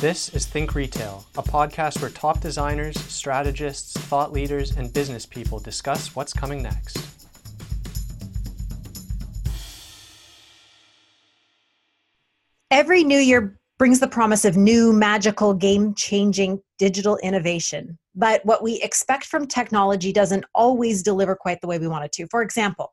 This is Think Retail, a podcast where top designers, strategists, thought leaders, and business people discuss what's coming next. Every new year brings the promise of new, magical, game changing digital innovation. But what we expect from technology doesn't always deliver quite the way we want it to. For example,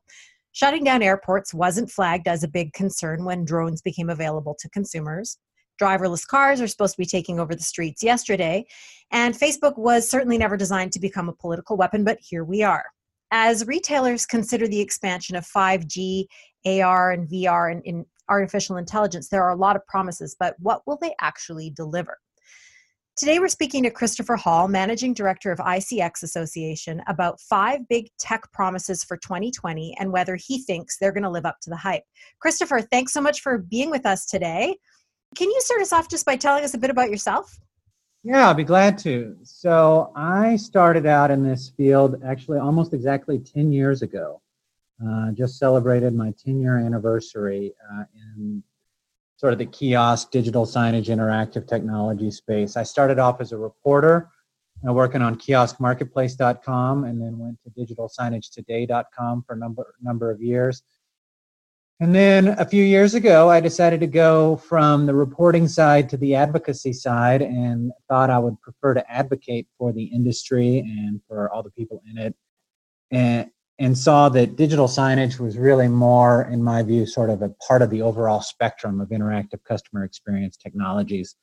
shutting down airports wasn't flagged as a big concern when drones became available to consumers driverless cars are supposed to be taking over the streets yesterday. And Facebook was certainly never designed to become a political weapon, but here we are. As retailers consider the expansion of 5G, AR, and VR and in artificial intelligence, there are a lot of promises, but what will they actually deliver? Today, we're speaking to Christopher Hall, Managing Director of ICX Association, about five big tech promises for 2020 and whether he thinks they're going to live up to the hype. Christopher, thanks so much for being with us today. Can you start us off just by telling us a bit about yourself? Yeah, I'll be glad to. So, I started out in this field actually almost exactly 10 years ago. Uh, just celebrated my 10 year anniversary uh, in sort of the kiosk, digital signage, interactive technology space. I started off as a reporter, uh, working on kioskmarketplace.com, and then went to digitalsignagetoday.com for a number, number of years. And then a few years ago, I decided to go from the reporting side to the advocacy side and thought I would prefer to advocate for the industry and for all the people in it. And, and saw that digital signage was really more, in my view, sort of a part of the overall spectrum of interactive customer experience technologies.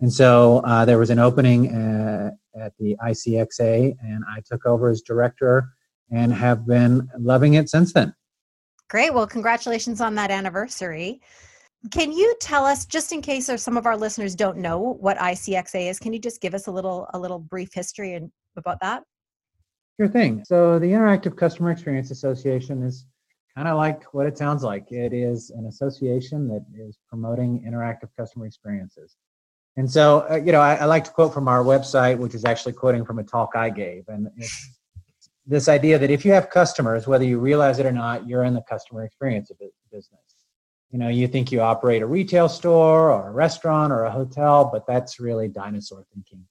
And so uh, there was an opening uh, at the ICXA, and I took over as director and have been loving it since then. Great. Well, congratulations on that anniversary. Can you tell us, just in case some of our listeners don't know what ICXA is, can you just give us a little a little brief history and about that? Sure thing. So the Interactive Customer Experience Association is kind of like what it sounds like. It is an association that is promoting interactive customer experiences. And so, uh, you know, I, I, like to quote from our website, which is actually quoting from a talk I gave, and it's this idea that if you have customers, whether you realize it or not, you're in the customer experience of business. You know, you think you operate a retail store or a restaurant or a hotel, but that's really dinosaur thinking.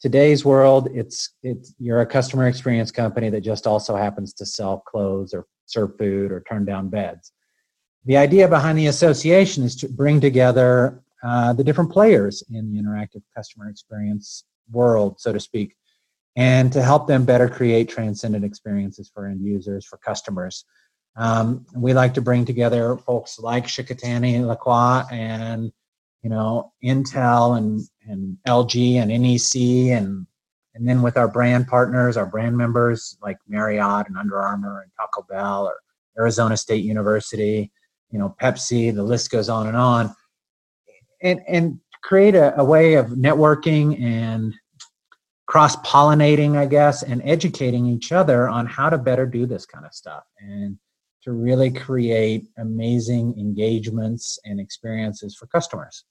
Today's world, it's it's you're a customer experience company that just also happens to sell clothes or serve food or turn down beds. The idea behind the association is to bring together uh, the different players in the interactive customer experience world, so to speak, and to help them better create transcendent experiences for end users, for customers. Um, we like to bring together folks like Shikatani Lacroix and you know Intel and and LG and NEC and and then with our brand partners, our brand members like Marriott and Under Armour and Taco Bell or Arizona State University, you know Pepsi, the list goes on and on, and and create a, a way of networking and cross pollinating, I guess, and educating each other on how to better do this kind of stuff and to really create amazing engagements and experiences for customers.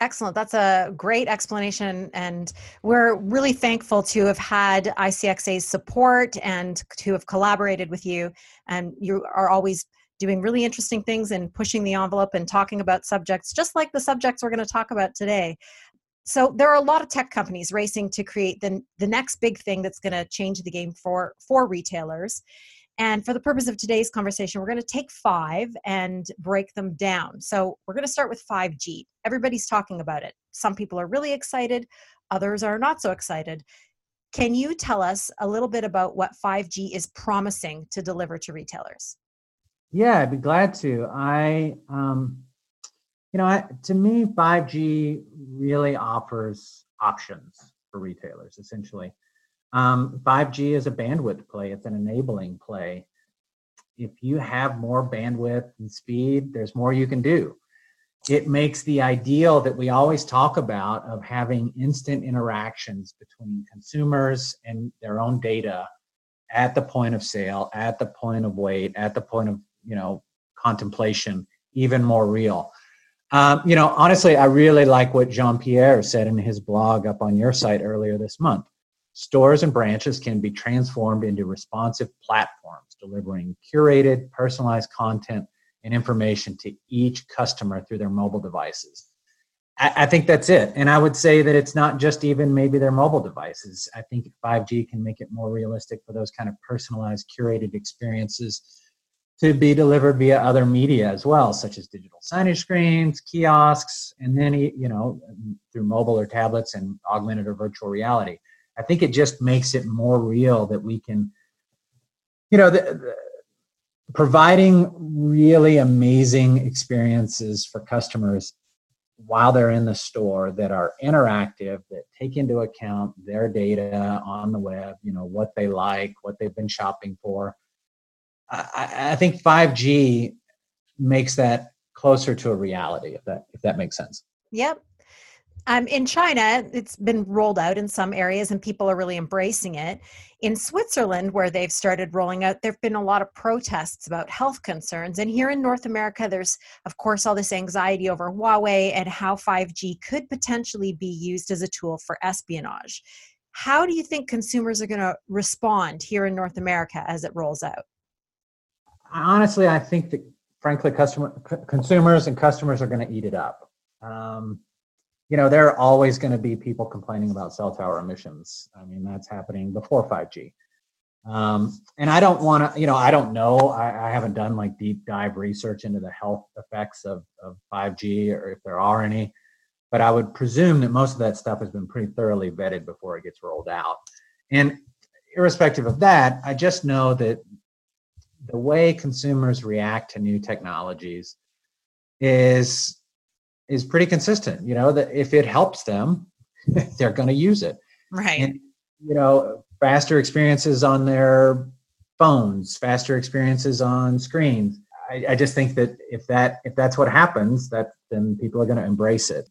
Excellent. That's a great explanation. And we're really thankful to have had ICXA's support and to have collaborated with you. And you are always doing really interesting things and pushing the envelope and talking about subjects just like the subjects we're going to talk about today so there are a lot of tech companies racing to create the, the next big thing that's going to change the game for for retailers. And for the purpose of today's conversation we're going to take five and break them down. So we're going to start with 5g everybody's talking about it. Some people are really excited others are not so excited. Can you tell us a little bit about what 5g is promising to deliver to retailers? Yeah i'd be glad to. I um you know, I, to me, 5G really offers options for retailers, essentially. Um, 5G is a bandwidth play, it's an enabling play. If you have more bandwidth and speed, there's more you can do. It makes the ideal that we always talk about of having instant interactions between consumers and their own data at the point of sale, at the point of wait, at the point of, you know, contemplation, even more real. Um, you know, honestly, I really like what Jean Pierre said in his blog up on your site earlier this month. Stores and branches can be transformed into responsive platforms, delivering curated, personalized content and information to each customer through their mobile devices. I, I think that's it. And I would say that it's not just even maybe their mobile devices. I think 5G can make it more realistic for those kind of personalized, curated experiences to be delivered via other media as well, such as digital signage screens, kiosks, and then you know through mobile or tablets and augmented or virtual reality. I think it just makes it more real that we can, you know, the, the, providing really amazing experiences for customers while they're in the store that are interactive that take into account their data on the web you know what they like what they've been shopping for i, I think 5g makes that closer to a reality if that if that makes sense yep um, in China, it's been rolled out in some areas and people are really embracing it. In Switzerland, where they've started rolling out, there have been a lot of protests about health concerns. And here in North America, there's, of course, all this anxiety over Huawei and how 5G could potentially be used as a tool for espionage. How do you think consumers are going to respond here in North America as it rolls out? Honestly, I think that, frankly, customer, consumers and customers are going to eat it up. Um, you know, there are always going to be people complaining about cell tower emissions. I mean, that's happening before 5G. Um, and I don't want to, you know, I don't know. I, I, haven't done like deep dive research into the health effects of, of 5G or if there are any, but I would presume that most of that stuff has been pretty thoroughly vetted before it gets rolled out. And irrespective of that, I just know that the way consumers react to new technologies is is pretty consistent. You know, that if it helps them, they're going to use it. Right. And, you know, faster experiences on their phones, faster experiences on screens. I, I just think that if that if that's what happens, that then people are going to embrace it.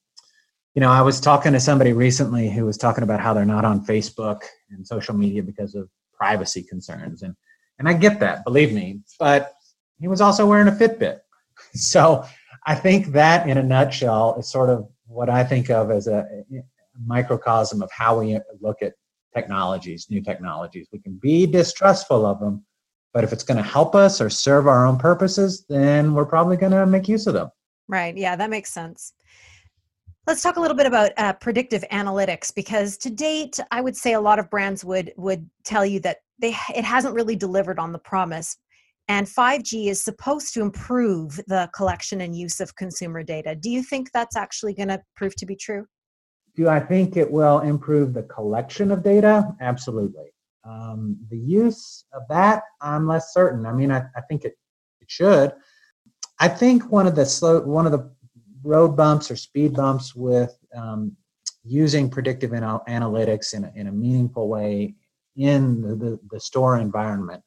You know, I was talking to somebody recently who was talking about how they're not on Facebook and social media because of privacy concerns, and and I get that, believe me. But he was also wearing a Fitbit, so I think that, in a nutshell, is sort of what I think of as a microcosm of how we look at technologies, new technologies. We can be distrustful of them, but if it's going to help us or serve our own purposes, then we're probably going to make use of them. Right. Yeah, that makes sense. Let's talk a little bit about uh, predictive analytics because to date, I would say a lot of brands would would tell you that they it hasn't really delivered on the promise. And 5G is supposed to improve the collection and use of consumer data. Do you think that's actually going to prove to be true? Do I think it will improve the collection of data? Absolutely. Um, the use of that, I'm less certain. I mean, I, I think it, it should. I think one of the slow, one of the road bumps or speed bumps with um, using predictive anal- analytics in a, in a meaningful way in the, the, store environment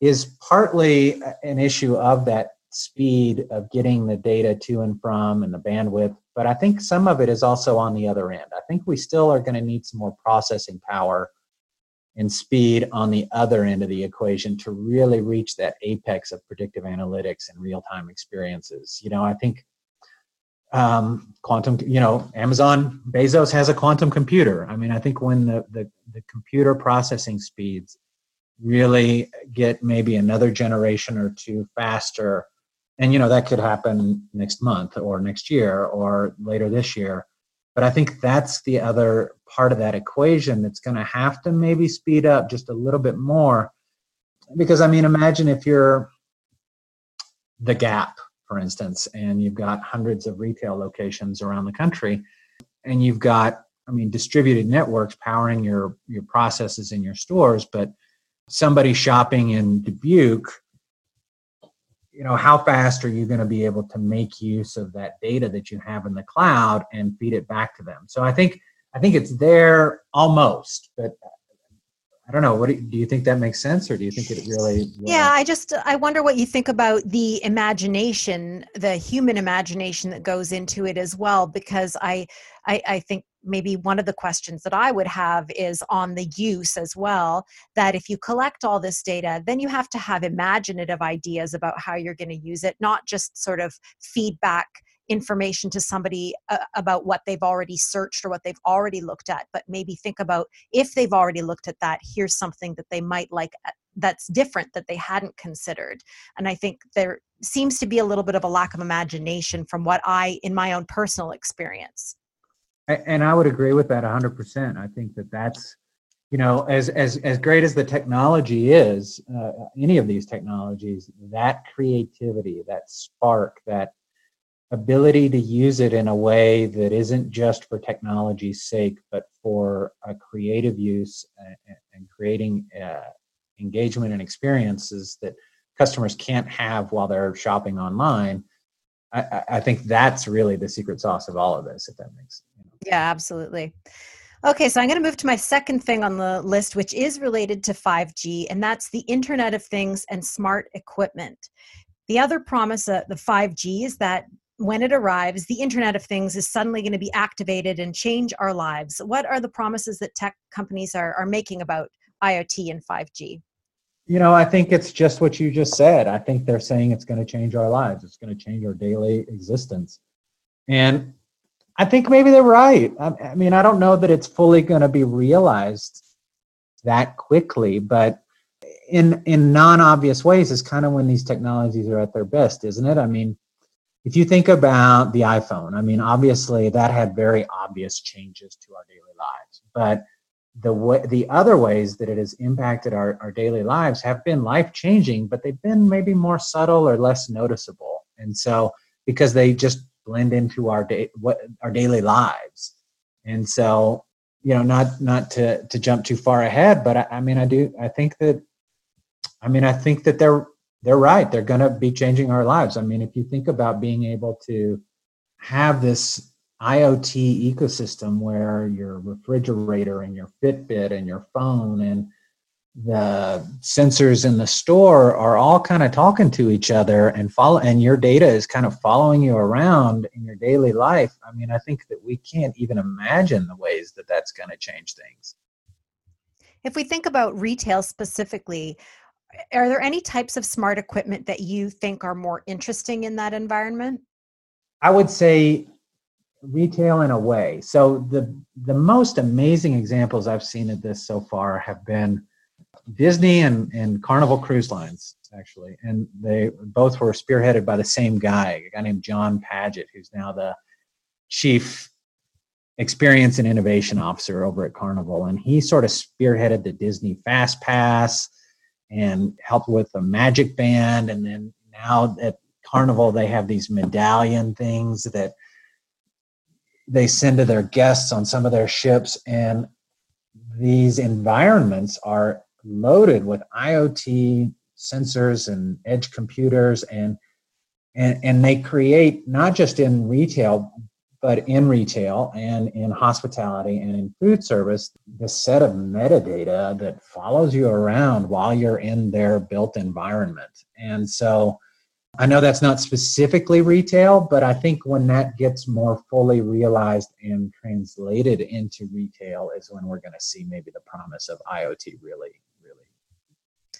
is partly an issue of that speed of getting the data to and from and the bandwidth but i think some of it is also on the other end. I think we still are going to need some more processing power and speed on the other end of the equation to really reach that apex of predictive analytics and real-time experiences. You know i think um, quantum you know amazon bezos has a quantum computer. I mean i think when the, the, the computer processing speeds really get maybe another generation or two faster and you know that could happen next month or next year or later this year. But i think that's the other part of that equation that's going to have to maybe speed up just a little bit more. Because i mean imagine if you're the gap for instance and you've got hundreds of retail locations around the country and you've got i mean distributed networks powering your your processes in your stores but somebody shopping in Dubuque, you know, how fast are you going to be able to make use of that data that you have in the cloud and feed it back to them? So I think I think it's there almost, but I don't know. What do you, do you, think that makes sense, or do you think it really? Yeah, I just I wonder what you think about the imagination, the human imagination that goes into it as well, because I I, I think maybe one of the questions that I would have is on the use as well. That if you collect all this data, then you have to have imaginative ideas about how you're going to use it, not just sort of feedback information to somebody uh, about what they've already searched or what they've already looked at but maybe think about if they've already looked at that here's something that they might like that's different that they hadn't considered. And i think there seems to be a little bit of a lack of imagination from what i in my own personal experience. And i would agree with that 100% i think that that's you know as as as great as the technology is uh, any of these technologies that creativity that spark that ability to use it in a way that isn't just for technology's sake but for a creative use and, creating uh, engagement and experiences that customers can't have while they're shopping online I, I think that's really the secret sauce of all of this if that makes know. yeah absolutely Okay, so I'm going to move to my second thing on the list, which is related to 5G, and that's the Internet of Things and smart equipment. The other promise of the 5G is that when it arrives, the Internet of Things is suddenly going to be activated and change our lives. What are the promises that tech companies are, are making about IoT and 5G? You know, I think it's just what you just said. I think they're saying it's going to change our lives, it's going to change our daily existence. And I think maybe they're right. I, I mean, I don't know that it's fully going to be realized that quickly, but in in non-obvious ways is kind of when these technologies are at their best, isn't it? I mean, if you think about the iPhone, I mean, obviously that had very obvious changes to our daily lives, but the way the other ways that it has impacted our, our daily lives have been life changing, but they've been maybe more subtle or less noticeable. And so because they just blend into our day what our daily lives and so you know not not to to jump too far ahead but I, I mean i do i think that i mean i think that they're they're right. They're going to be changing our lives. I mean if you think about being able to have this iot ecosystem where your refrigerator and your fitbit and your phone and the sensors in the store are all kind of talking to each other and follow and your data is kind of following you around in your daily life i mean i think that we can't even imagine the ways that that's going to change things. If we think about retail specifically are there any types of smart equipment that you think are more interesting in that environment i would say retail in a way so the the most amazing examples i've seen of this so far have been Disney and, and Carnival Cruise Lines, actually. And they both were spearheaded by the same guy, a guy named John Padgett, who's now the chief experience and innovation officer over at Carnival. And he sort of spearheaded the Disney Fast Pass and helped with the Magic Band. And then now at Carnival, they have these medallion things that they send to their guests on some of their ships. And these environments are loaded with IoT sensors and edge computers and and and they create not just in retail but in retail and in hospitality and in food service the set of metadata that follows you around while you're in their built environment and so I know that's not specifically retail, but I think when that gets more fully realized and translated into retail is when we're going to see maybe the promise of IoT really really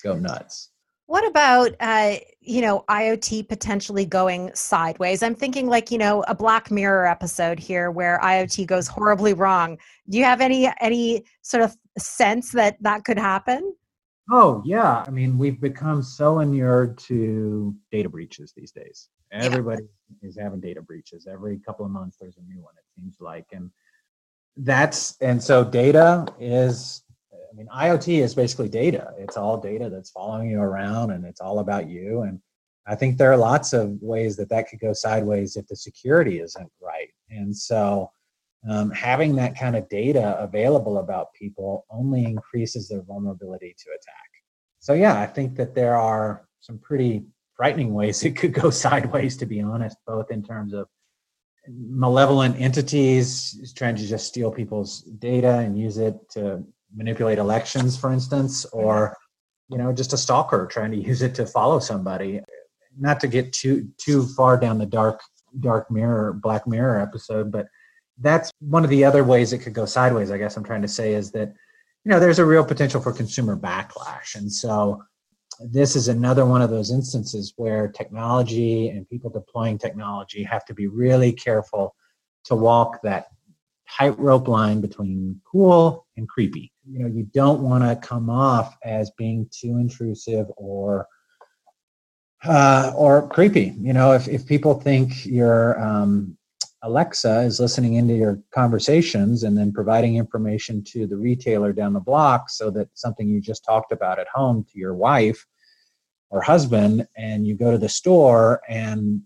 go nuts. What about uh, you know IoT potentially going sideways? I'm thinking like you know a Black Mirror episode here where IoT goes horribly wrong. Do you have any any sort of sense that that could happen? Oh yeah, I mean we've become so inured to data breaches these days. Everybody yeah. is having data breaches. Every couple of months there's a new one. It seems like, and that's and so data is I mean, IoT is basically data. It's all data that's following you around and it's all about you. And I think there are lots of ways that that could go sideways if the security isn't right. And so um, having that kind of data available about people only increases their vulnerability to attack. So, yeah, I think that there are some pretty frightening ways it could go sideways, to be honest, both in terms of malevolent entities trying to just steal people's data and use it to manipulate elections, for instance, or you know, just a stalker trying to use it to follow somebody. Not to get too too far down the dark dark mirror, black mirror episode, but that's one of the other ways it could go sideways. I guess I'm trying to say is that you know there's a real potential for consumer backlash, and so this is another one of those instances where technology and people deploying technology have to be really careful to walk that tightrope line between cool and creepy. You know, you don't want to come off as being too intrusive or uh, or creepy. You know, if if people think your um, Alexa is listening into your conversations and then providing information to the retailer down the block, so that something you just talked about at home to your wife or husband, and you go to the store and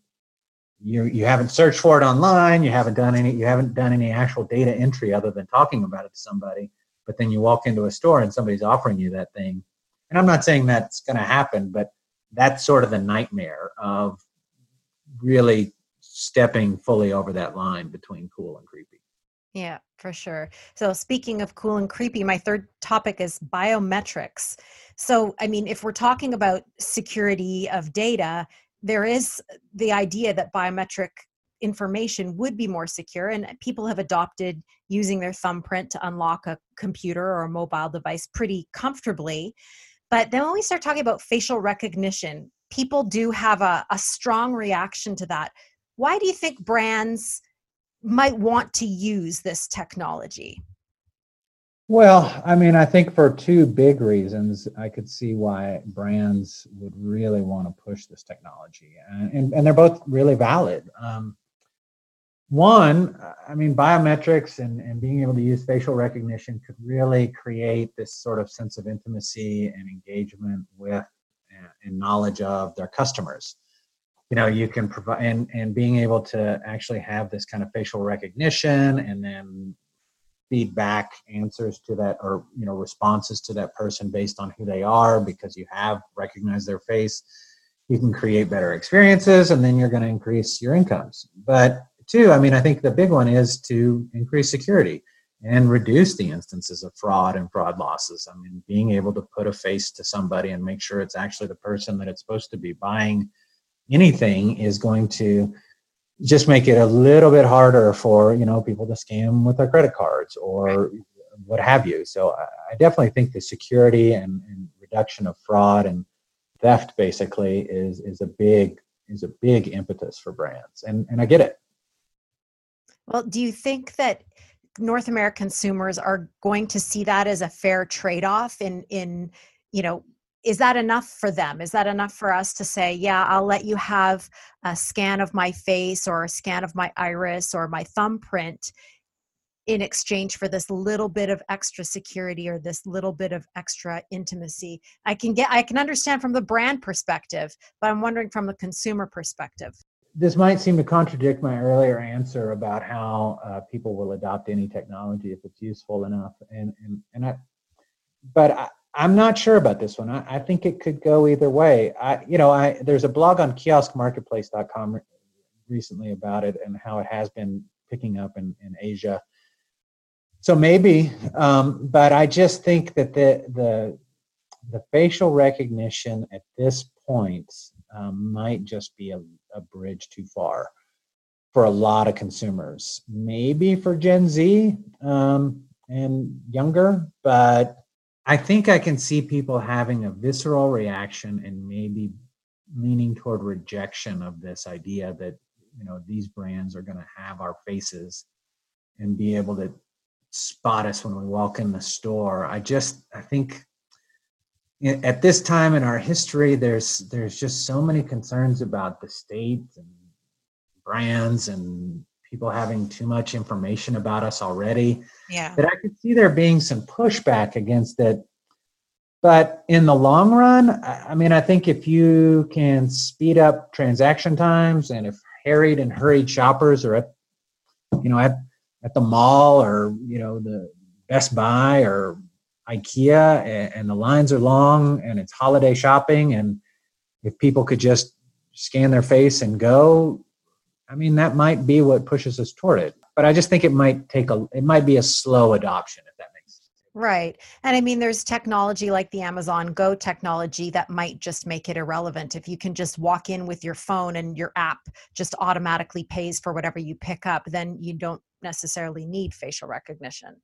you you haven't searched for it online you haven't done any you haven't done any actual data entry other than talking about it to somebody but then you walk into a store and somebody's offering you that thing. And i'm not saying that's going to happen but that's sort of the nightmare of really stepping fully over that line between cool and creepy. Yeah for sure. So speaking of cool and creepy my third topic is biometrics. So i mean if we're talking about security of data there is the idea that biometric information would be more secure and people have adopted using their thumbprint to unlock a computer or a mobile device pretty comfortably. But then when we start talking about facial recognition people do have a, a strong reaction to that. Why do you think brands might want to use this technology well, I mean, I think for two big reasons, I could see why brands would really want to push this technology, and and, and they're both really valid. Um, one, I mean, biometrics and, and being able to use facial recognition could really create this sort of sense of intimacy and engagement with and knowledge of their customers. You know, you can provide and, and being able to actually have this kind of facial recognition and then feedback answers to that or you know responses to that person based on who they are because you have recognized their face. You can create better experiences and then you're going to increase your incomes. But two i mean i think the big one is to increase security and reduce the instances of fraud and fraud losses. I mean being able to put a face to somebody and make sure it's actually the person that it's supposed to be buying anything is going to just make it a little bit harder for you know people to scam with their credit cards or what have you. So I definitely think the security and, and reduction of fraud and theft basically is is a big is a big impetus for brands, and and I get it. Well, do you think that North American consumers are going to see that as a fair trade off in in you know is that enough for them? Is that enough for us to say yeah i'll let you have a scan of my face or a scan of my iris or my thumbprint in exchange for this little bit of extra security or this little bit of extra intimacy? I can get i can understand from the brand perspective but i'm wondering from the consumer perspective. This might seem to contradict my earlier answer about how uh, people will adopt any technology if it's useful enough and and, and i but I, I'm not sure about this one. I, I, think it could go either way. I, you know, I there's a blog on kioskmarketplace.com recently about it and how it has been picking up in, in Asia. So maybe, um, but I just think that the the the facial recognition at this point um, might just be a, a bridge too far for a lot of consumers. Maybe for Gen Z um, and younger, but I think I can see people having a visceral reaction and maybe leaning toward rejection of this idea that you know these brands are going to have our faces and be able to spot us when we walk in the store. I just I think at this time in our history there's there's just so many concerns about the state and brands and people having too much information about us already. Yeah. That I could see there being some pushback against it. But in the long run, I mean, I think if you can speed up transaction times and if harried and hurried shoppers are at, you know, at, at the mall or, you know, the Best Buy or IKEA and, and the lines are long and it's holiday shopping and if people could just scan their face and go, I mean, that might be what pushes us toward it. But I just think it might take a, it might be a slow adoption, if that makes sense. Right. And I mean, there's technology like the Amazon Go technology that might just make it irrelevant. If you can just walk in with your phone and your app just automatically pays for whatever you pick up, then you don't necessarily need facial recognition.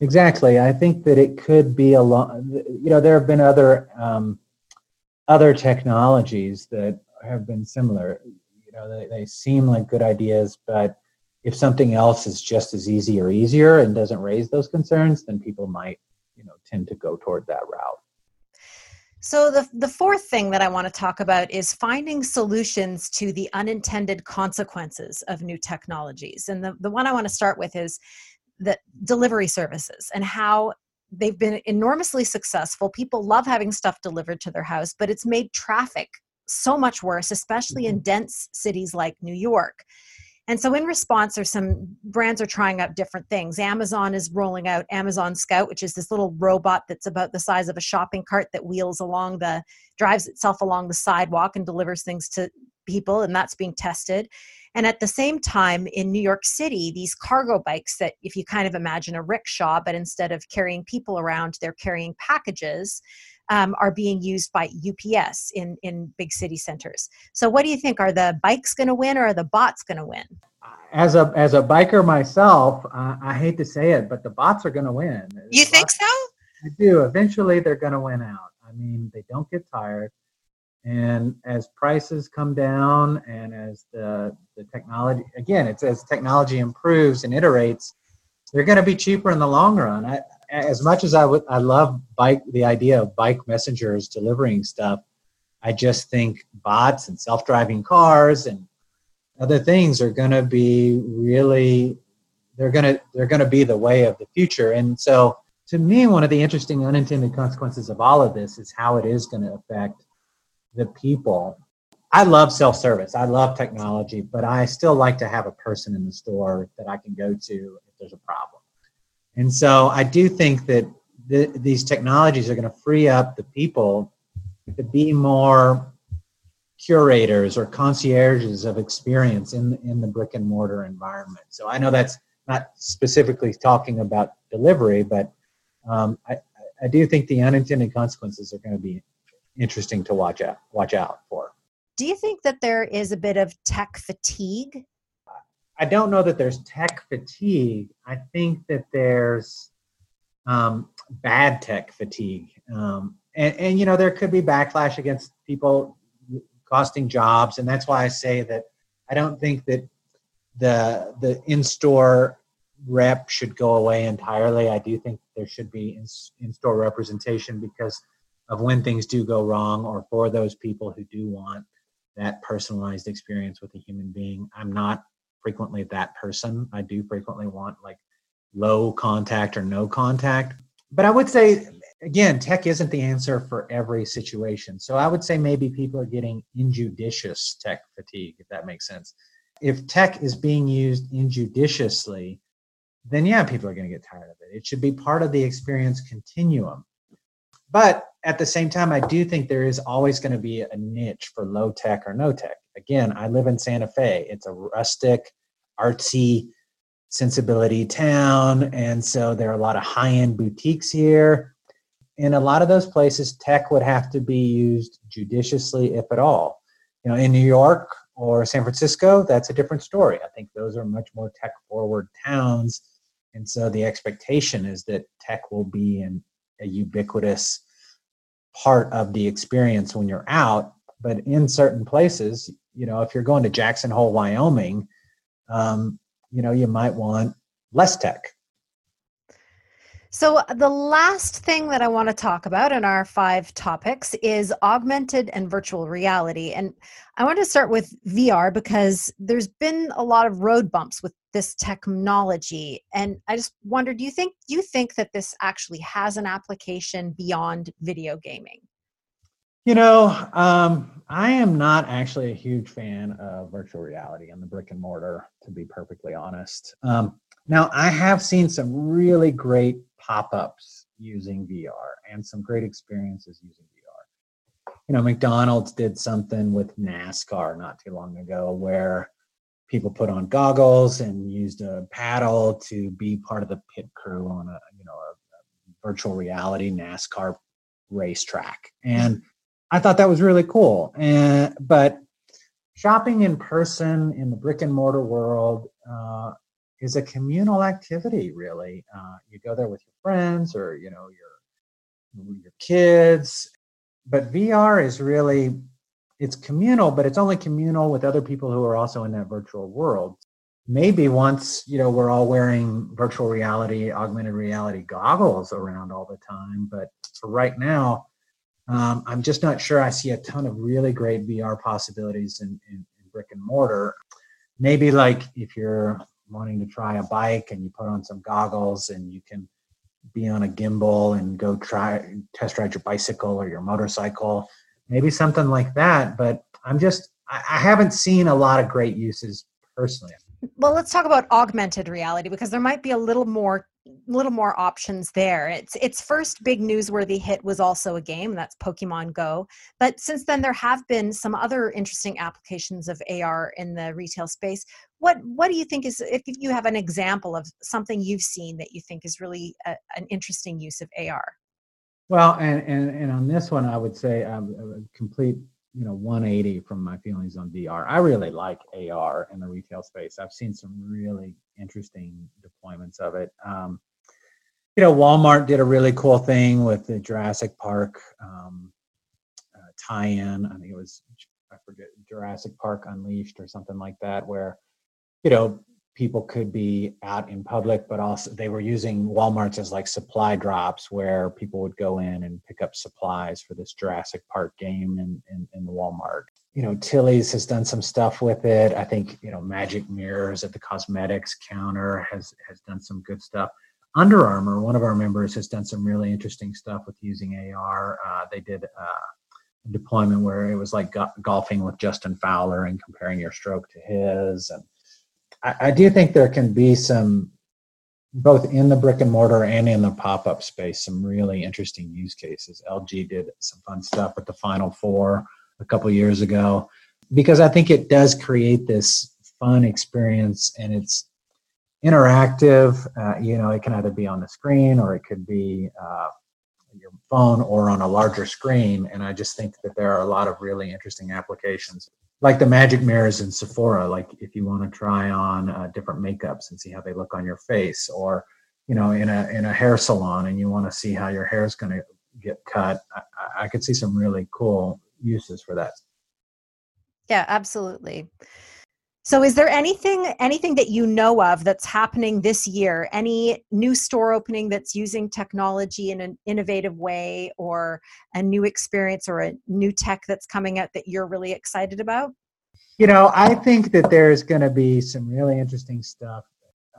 Exactly. I think that it could be a lot, you know, there have been other, um, other technologies that have been similar you know they, they seem like good ideas but if something else is just as easy or easier and doesn't raise those concerns, then people might, you know, tend to go toward that route. So the the fourth thing that I want to talk about is finding solutions to the unintended consequences of new technologies. And the, the one I want to start with is the delivery services and how they've been enormously successful. People love having stuff delivered to their house, but it's made traffic so much worse, especially in mm-hmm. dense cities like New York. And so, in response, there's some brands are trying out different things. Amazon is rolling out Amazon Scout, which is this little robot that's about the size of a shopping cart that wheels along the, drives itself along the sidewalk and delivers things to people, and that's being tested. And at the same time, in New York City, these cargo bikes that, if you kind of imagine a rickshaw, but instead of carrying people around, they're carrying packages um, are being used by UPS in, in big city centers. So, what do you think? Are the bikes going to win or are the bots going to win? As a as a biker myself, uh, I hate to say it, but the bots are going to win. You think so? I do. Eventually, they're going to win out. I mean, they don't get tired, and as prices come down, and as the the technology again, it's as technology improves and iterates, they're going to be cheaper in the long run. I, as much as I would, I love bike the idea of bike messengers delivering stuff. I just think bots and self-driving cars and other things are going to be really they're going to they're going to be the way of the future. And so to me one of the interesting unintended consequences of all of this is how it is going to affect the people. I love self-service. I love technology but i still like to have a person in the store that i can go to if there's a problem and so I do think that the, these technologies are going to free up the people to be more curators or concierges of experience in, in the brick and mortar environment. So I know that's not specifically talking about delivery, but um, I, I do think the unintended consequences are going to be interesting to watch out watch out for. Do you think that there is a bit of tech fatigue I don't know that there's tech fatigue. I think that there's um, bad tech fatigue. Um, and, and, you know, there could be backlash against people costing jobs. And that's why I say that I don't think that the, the in-store rep should go away entirely. I do think there should be in, in-store representation because of when things do go wrong or for those people who do want that personalized experience with a human being. I'm not frequently that person. I do frequently want like low contact or no contact. But I would say, again, tech isn't the answer for every situation. So I would say maybe people are getting injudicious tech fatigue, if that makes sense. If tech is being used injudiciously, then yeah, people are going to get tired of it. It should be part of the experience continuum. But at the same time, I do think there is always going to be a niche for low tech or no tech again, I live in Santa Fe. It's a rustic, artsy sensibility town. And so there are a lot of high end boutiques here. In a lot of those places, tech would have to be used judiciously, if at all. You know, in New York or San Francisco, that's a different story. I think those are much more tech forward towns. And so the expectation is that tech will be in a ubiquitous part of the experience when you're out. But in certain places, you know, if you're going to Jackson Hole, Wyoming, um, you know, you might want less tech. So, the last thing that I want to talk about in our five topics is augmented and virtual reality. And I want to start with VR because there's been a lot of road bumps with this technology. And I just wonder do you think do you think that this actually has an application beyond video gaming? You know, um, I am not actually a huge fan of virtual reality and the brick and mortar, to be perfectly honest. Um, now, I have seen some really great pop ups using VR and some great experiences using VR. You know, McDonald's did something with NASCAR not too long ago where people put on goggles and used a paddle to be part of the pit crew on a, you know, a, a virtual reality NASCAR racetrack. And I thought that was really cool. And but shopping in person in the brick and mortar world uh, is a communal activity. Really, uh, you go there with your friends or you know your your kids. But VR is really it's communal, but it's only communal with other people who are also in that virtual world. maybe once you know we're all wearing virtual reality augmented reality goggles around all the time but for right now um, i'm just not sure i see a ton of really great vr possibilities in, in, in brick and mortar. Maybe like if you're wanting to try a bike and you put on some goggles and you can be on a gimbal and go try test ride your bicycle or your motorcycle maybe something like that. But i'm just i haven't seen a lot of great uses personally well let's talk about augmented reality because there might be a little more little more options there. Its its first big newsworthy hit was also a game that's pokemon go. But since then there have been some other interesting applications of ar in the retail space. What what do you think is if you have an example of something you've seen that you think is really a, an interesting use of ar well and, and and on this one i would say um, a complete you know 180 from my feelings on VR. I really like AR in the retail space. I've seen some really interesting deployments of it. Um, you know, Walmart did a really cool thing with the Jurassic Park um, uh, tie-in. I think it was I forget Jurassic Park Unleashed or something like that, where you know people could be out in public, but also they were using Walmart's as like supply drops where people would go in and pick up supplies for this Jurassic Park game in, in, in the Walmart. You know, Tilly's has done some stuff with it. I think, you know, Magic Mirrors at the cosmetics counter has has done some good stuff. Under Armour, one of our members, has done some really interesting stuff with using AR. Uh, they did uh, a deployment where it was like go- golfing with Justin Fowler and comparing your stroke to his and I, I do think there can be some both in the brick and mortar and in the pop-up space some really interesting use cases. Lg did some fun stuff with the final four a couple years ago because i think it does create this fun experience and it's interactive. Uh, you know it can either be on the screen or it could be uh, your phone or on a larger screen. And i just think that there are a lot of really interesting applications like the magic mirrors in Sephora, like if you want to try on uh, different makeups and see how they look on your face, or you know, in a in a hair salon and you want to see how your hair is going to get cut, I, I could see some really cool uses for that. Yeah, absolutely. So is there anything anything that you know of that's happening this year? Any new store opening that's using technology in an innovative way or a new experience or a new tech that's coming out that you're really excited about? You know, I think that there's going to be some really interesting stuff.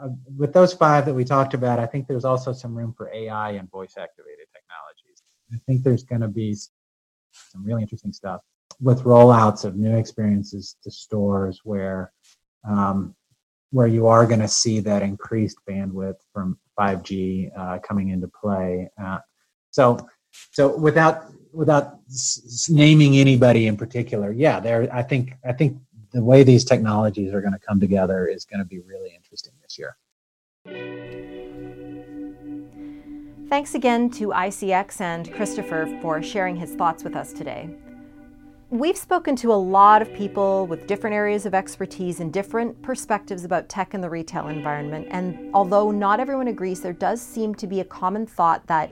Uh, with those five that we talked about, I think there's also some room for AI and voice activated technologies. I think there's going to be some really interesting stuff with rollouts of new experiences to stores where um, where you are going to see that increased bandwidth from 5G uh, coming into play. Uh, so so without without s- naming anybody in particular, yeah, there I think I think the way these technologies are going to come together is going to be really interesting this year. Thanks again to ICX and Christopher for sharing his thoughts with us today. We've spoken to a lot of people with different areas of expertise and different perspectives about tech in the retail environment. And although not everyone agrees, there does seem to be a common thought that,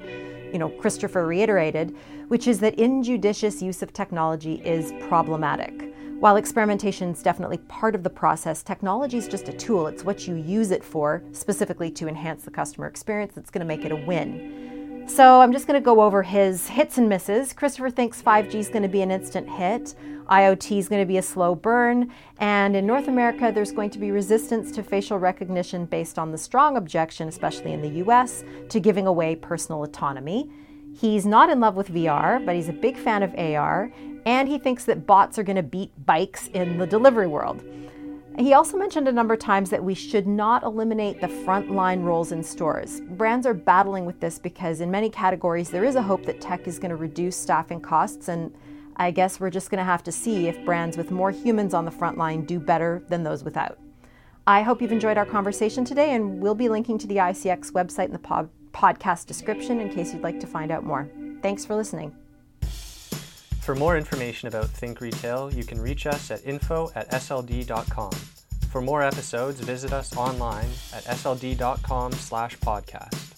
you know, Christopher reiterated, which is that injudicious use of technology is problematic. While experimentation is definitely part of the process, technology is just a tool. It's what you use it for, specifically to enhance the customer experience, that's going to make it a win. So I'm just going to go over his hits and misses. Christopher thinks 5G is going to be an instant hit. IoT is going to be a slow burn. And in North America, there's going to be resistance to facial recognition based on the strong objection, especially in the US, to giving away personal autonomy. He's not in love with VR, but he's a big fan of AR. And he thinks that bots are going to beat bikes in the delivery world. He also mentioned a number of times that we should not eliminate the frontline roles in stores. Brands are battling with this because, in many categories, there is a hope that tech is going to reduce staffing costs, and I guess we're just going to have to see if brands with more humans on the front line do better than those without. I hope you've enjoyed our conversation today, and we'll be linking to the ICX website in the pod- podcast description in case you'd like to find out more. Thanks for listening. For more information about Think Retail, you can reach us at info at sld.com. For more episodes, visit us online at sld.com slash podcast.